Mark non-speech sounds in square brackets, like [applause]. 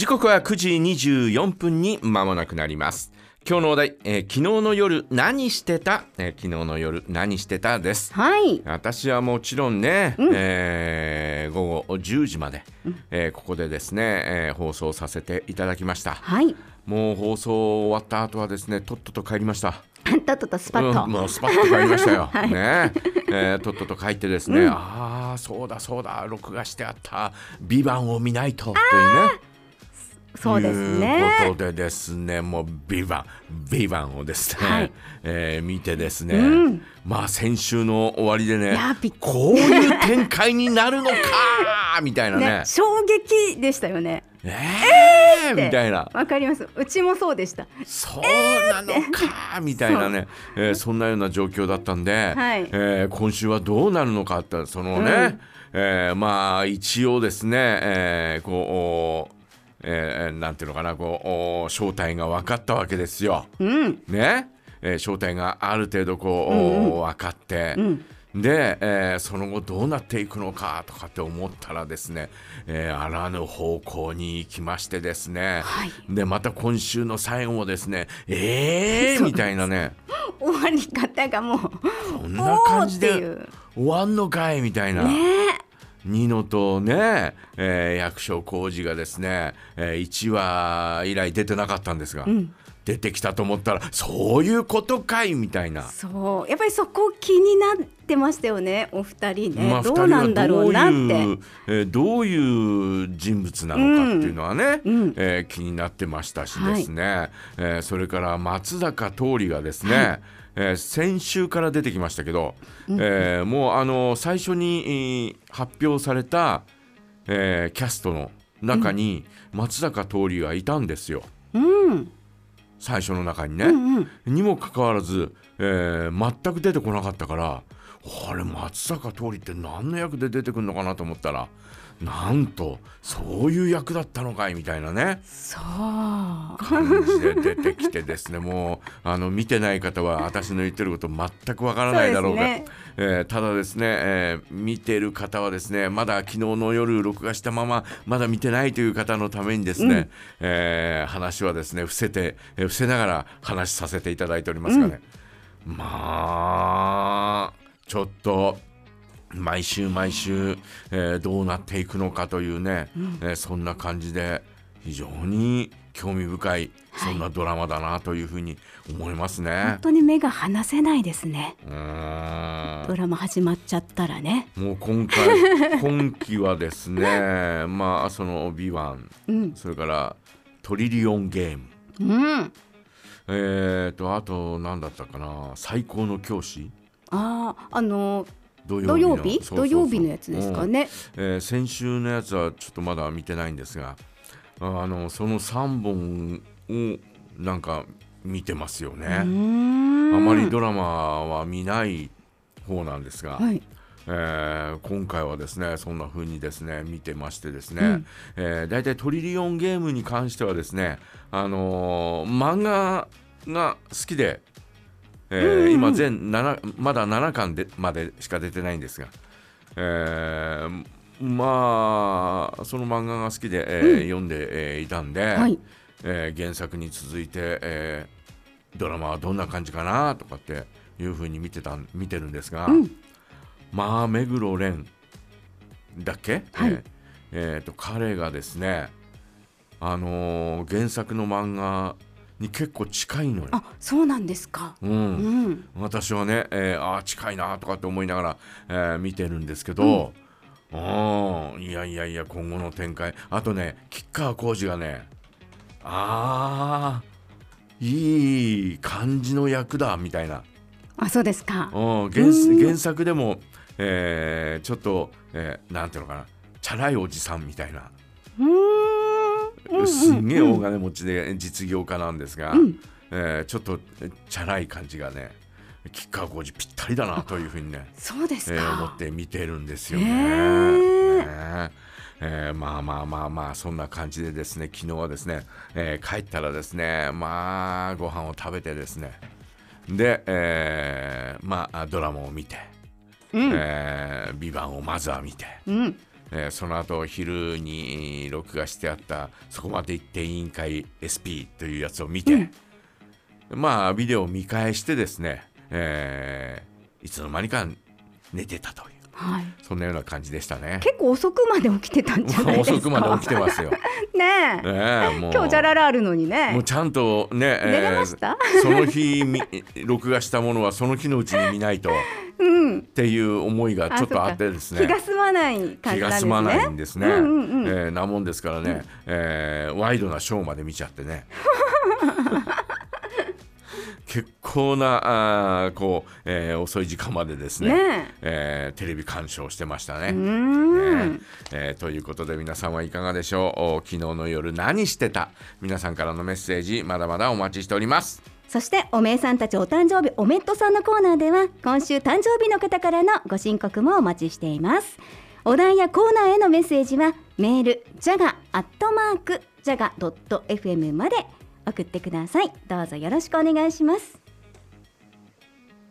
時刻は9時24分に間もなくなります。今日のお題、えー昨日の夜何してた、えー昨日の夜何してたです。はい。私はもちろんね、えー午後10時まで、えーここでですね、えー放送させていただきました。はい。もう放送終わった後はですねとっとと帰りました。とっととスパッと。うん、もうスパッと帰りましたよ。[laughs] はい。ね。えーとっとと帰ってですね、ああそうだそうだ録画してあった「ビバンを見ないとというね。そうですいうね。ことでですねもう「ビバンビバンをですね、はい。えー見てですね、うん。まあ先週の終わりでねこういう展開になるのか [laughs] みたいなね。ね、衝撃でしたよね。えーみたいな。わかります。うちもそうでした。そうなのか [laughs] みたいなね、えーそんなような状況だったんで、はい。えー今週はどうなるのかってそのね、うん。えーまあ一応ですね、えーこうおえーなんていうのかなこうお正体が分かったわけですよ。うん。ね、えー正体がある程度こう、お分かって、で、えーその後どうなっていくのかとかって思ったらですね、えーあらぬ方向に行きましてですね、はい。でまた今週の最後もですねえーみたいなね。[laughs] 終わり方がもう。こんな感じで終わんのかいみたいな。ねニノとね、えー役所広司がですね、え1話以来出てなかったんですが、出てきたと思ったらそういうことかいみたいな。そう。やっぱりそこ気になってましたよね。お二人ね。まあ、どうなんだろうなって。二人はどういうえーどういう人物なのかっていうのはね、うんえー気になってましたしですね、えーそれから松坂桃李がですね、えー先週から出てきましたけど、えーもうあの最初に、えー発表された、えーキャストの中に松坂桃李がいたんですようん。最初の中にね。うんうん。にもかかわらず、えー全く出てこなかったからあれ松坂桃李って何の役で出てくるのかなと思ったらなんとそういう役だったのかいみたいなね。そう。感じで出てきてですねもうあの見てない方は私の言ってること全くわからないだろうが。ね。えーただですね、えー見てる方はですねまだ昨日の夜録画したまままだ見てないという方のためにですね、えー話はですね伏せて、えー伏せながら話させていただいておりますがね、まあちょっと毎週毎週、えーどうなっていくのかというね、えーそんな感じで非常に興味深いそんなドラマだなというふうに思いますね本。当に目が離せないですね。うーんドラマ始まっちゃったらね。もう今回 [laughs] 今期はですねまあその「ビワンうん。それから「トリリオンゲーム」うん。えー、とあと何だったかな「最高の教師ああ、あの土土曜日土曜日？のやつですかね。えー先週のやつはちょっとまだ見てないんですがあのその3本をなんか見てますよね。あまりドラマは見ない方なんですが、はい。えー今回はですねそんな風にですね見てましてですね、うんえー、大体トリリオンゲームに関してはですね、あのー漫画が好きで、えーうんうん今全7まだ7巻でまでしか出てないんですが、えーまあその漫画が好きで、えー読んで、えーいたんで、はい。えー原作に続いて、えードラマはどんな感じかなとかっていう風に見てたん見てるんですが、うん。まあ目黒蓮だっけ、はい。えーえーと彼がですねあのー原作の漫画に結構近いのよ。あ、そうなんですか。う、うんん。私はね、えーあー近いなとかって思いながら、えー見てるんですけど、うん、いやいやいや今後の展開あとね吉川晃司がねあーいい感じの役だみたいな、あ、そうですか。うん、原うん原作でも、えーちょっと、えーなんていうのかなチャラいおじさんみたいな、うーん。うんすんげえ大金持ちで実業家なんですが、うんえーちょっとえチャラい感じがね吉川晃司ぴったりだなというふうにね [laughs] そうですえー思かっ。て見てるんですよね。へーねえーまあまあまあまあそんな感じでですね昨日はですね、えー帰ったらですねまあご飯を食べてですねで、えーまあドラマを見て「うん。えービバンをまずは見て、うん。えーその後昼に録画してあった「そこまで行って委員会 SP」というやつを見て、まあビデオを見返してですね、えーいつの間にか寝てたというはい。そんなような感じでしたね。結構遅くまで起きてたんじゃないですか？遅くまで起きてますよ。[laughs] ねえ。ねえもう今日じゃららあるのにもねう。ちゃんとね、寝れました？その日み録画したものはその日のうちに見ないとっ [laughs] うん。ていう思いがちょっとあってですね気が済まない感じね。が済まないんですね。うんうんうんえーなもんですからね、えーワイドなショーまで見ちゃってね。結構なあーこう、えー遅い時間までですねねえ。ーテレビ鑑賞してましたね。ねえ。ーということで皆さんはいかがでしょう？お昨日の夜何してた？皆さんからのメッセージまだまだお待ちしております。そしておめえさんたちお誕生日おめっとさんのコーナーでは今週誕生日の方からのご申告もお待ちしています。お題やコーナーへのメッセージはメールジャガアットマークジャガドット FM まで送ってください。どうぞよろしくお願いします。